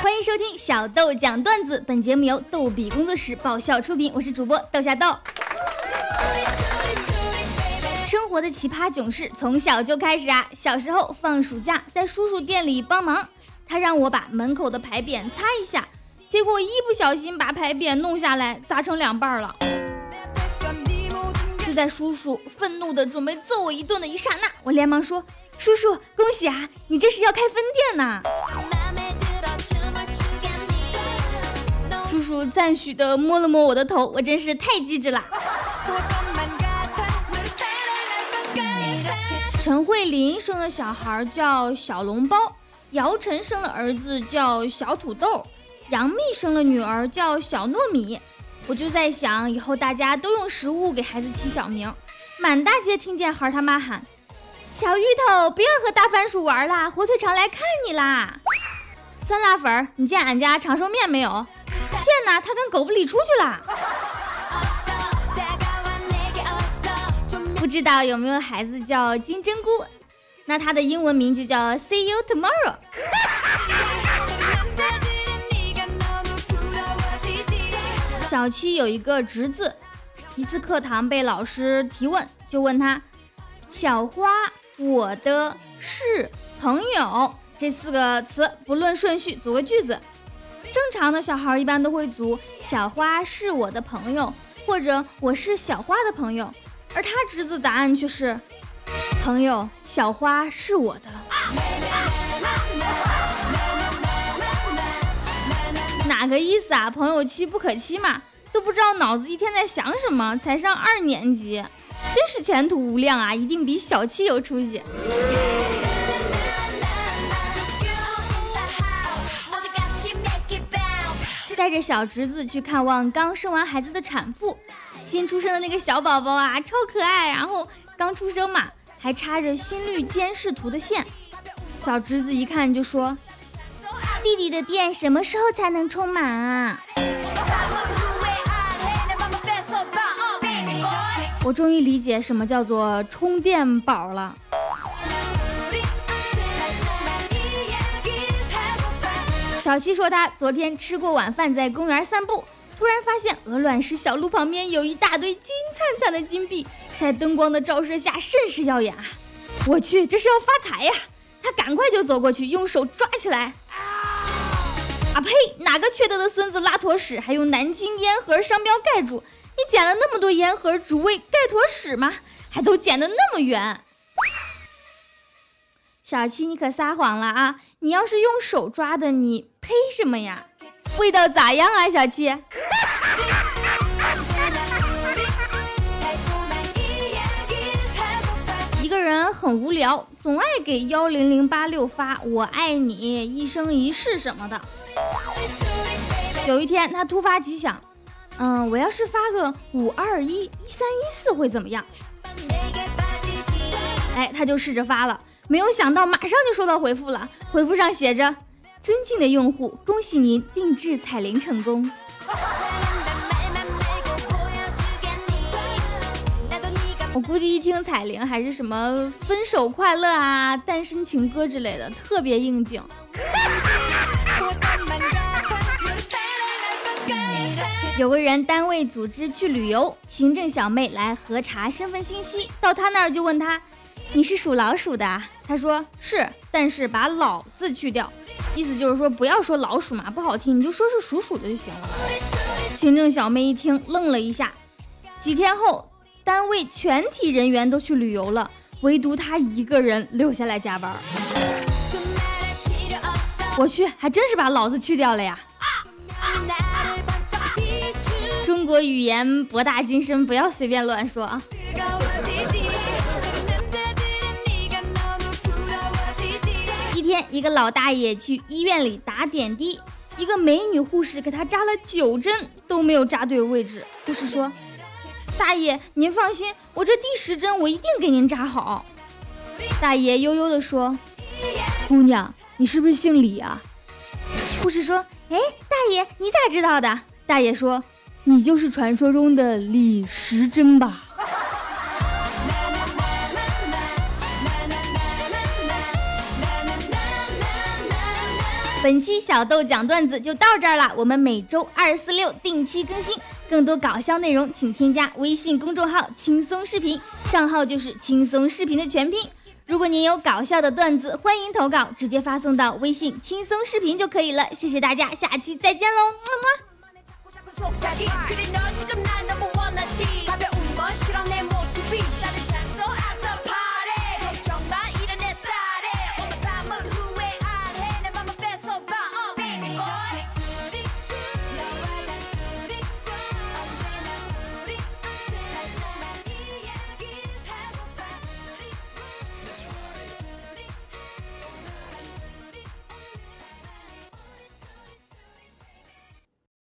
欢迎收听小豆讲段子，本节目由逗比工作室爆笑出品，我是主播豆下豆。生活的奇葩囧事从小就开始啊！小时候放暑假在叔叔店里帮忙，他让我把门口的牌匾擦一下，结果一不小心把牌匾弄下来，砸成两半了。在叔叔愤怒的准备揍我一顿的一刹那，我连忙说：“叔叔，恭喜啊，你这是要开分店呐！”叔叔赞许的摸了摸我的头，我真是太机智了。陈慧琳生了小孩叫小笼包，姚晨生了儿子叫小土豆，杨幂生了女儿叫小糯米。我就在想，以后大家都用食物给孩子起小名，满大街听见孩他妈喊：“小芋头，不要和大番薯玩啦，火腿肠来看你啦！”酸辣粉，你见俺家长寿面没有？见呐，他跟狗不理出去啦。不知道有没有孩子叫金针菇？那他的英文名就叫 See you tomorrow。小七有一个侄子，一次课堂被老师提问，就问他：“小花，我的是朋友这四个词，不论顺序组个句子。”正常的小孩一般都会组“小花是我的朋友”或者“我是小花的朋友”。而他侄子答案却是：“朋友，小花是我的。”哪个意思啊？朋友妻不可欺嘛？都不知道脑子一天在想什么，才上二年级，真是前途无量啊！一定比小七有出息。带着小侄子去看望刚生完孩子的产妇。新出生的那个小宝宝啊，超可爱。然后刚出生嘛，还插着心率监视图的线。小侄子一看就说：“弟弟的电什么时候才能充满啊？”我终于理解什么叫做充电宝了。小七说他昨天吃过晚饭，在公园散步。突然发现鹅卵石小路旁边有一大堆金灿灿的金币，在灯光的照射下甚是耀眼啊！我去，这是要发财呀！他赶快就走过去，用手抓起来。呸！哪个缺德的孙子拉坨屎，还用南京烟盒商标盖住？你捡了那么多烟盒，只为盖坨屎吗？还都捡得那么圆！小七，你可撒谎了啊！你要是用手抓的，你呸什么呀？味道咋样啊，小七？一个人很无聊，总爱给幺零零八六发“我爱你”“一生一世”什么的。有一天，他突发奇想，嗯，我要是发个“五二一一三一四”会怎么样？哎，他就试着发了，没有想到马上就收到回复了，回复上写着。尊敬的用户，恭喜您定制彩铃成功。我估计一听彩铃还是什么分手快乐啊、单身情歌之类的，特别应景。有个人单位组织去旅游，行政小妹来核查身份信息，到他那儿就问他：“你是属老鼠的？”他说：“是，但是把老字去掉。”意思就是说，不要说老鼠嘛，不好听，你就说是属鼠的就行了。行政小妹一听，愣了一下。几天后，单位全体人员都去旅游了，唯独他一个人留下来加班。我去，还真是把老子去掉了呀！中国语言博大精深，不要随便乱说啊。一天，一个老大爷去医院里打点滴，一个美女护士给他扎了九针都没有扎对位置。护士说：“大爷，您放心，我这第十针我一定给您扎好。”大爷悠悠地说：“姑娘，你是不是姓李啊？”护士说：“哎，大爷，你咋知道的？”大爷说：“你就是传说中的李时珍吧？本期小豆讲段子就到这儿了，我们每周二四六定期更新更多搞笑内容，请添加微信公众号轻松视频，账号就是轻松视频的全拼。如果您有搞笑的段子，欢迎投稿，直接发送到微信轻松视频就可以了。谢谢大家，下期再见喽，么么。